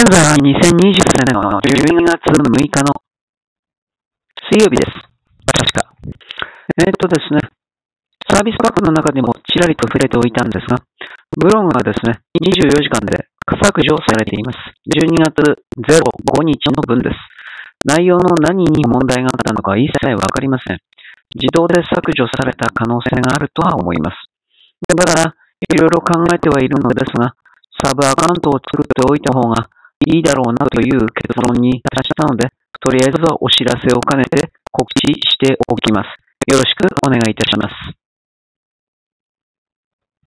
現在は2023年の12月6日の水曜日です。確か。えー、っとですね、サービスパックの中でもちらりと触れておいたんですが、ブログがですね、24時間で削除されています。12月05日の分です。内容の何に問題があったのか一切わかりません。自動で削除された可能性があるとは思います。だから、いろいろ考えてはいるのですが、サブアカウントを作っておいた方がいいだろうなという結論に達したので、とりあえずはお知らせを兼ねて告知しておきます。よろしくお願いいたします。